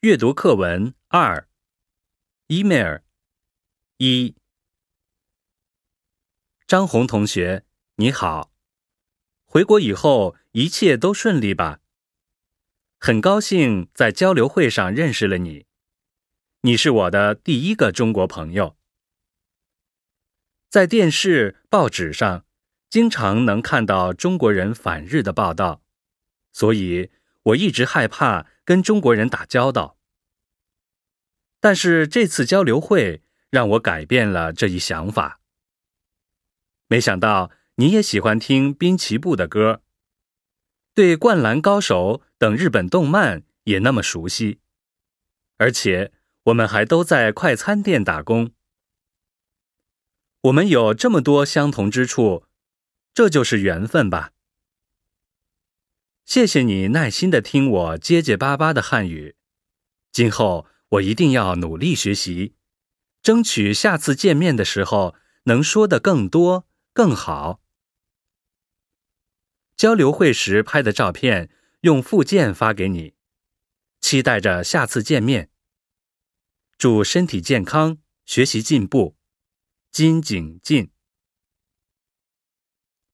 阅读课文二，email 一，张红同学，你好，回国以后一切都顺利吧？很高兴在交流会上认识了你，你是我的第一个中国朋友。在电视、报纸上，经常能看到中国人反日的报道，所以我一直害怕跟中国人打交道。但是这次交流会让我改变了这一想法。没想到你也喜欢听滨崎步的歌，对《灌篮高手》等日本动漫也那么熟悉，而且我们还都在快餐店打工。我们有这么多相同之处，这就是缘分吧。谢谢你耐心的听我结结巴巴的汉语，今后我一定要努力学习，争取下次见面的时候能说的更多更好。交流会时拍的照片用附件发给你，期待着下次见面。祝身体健康，学习进步。金景进。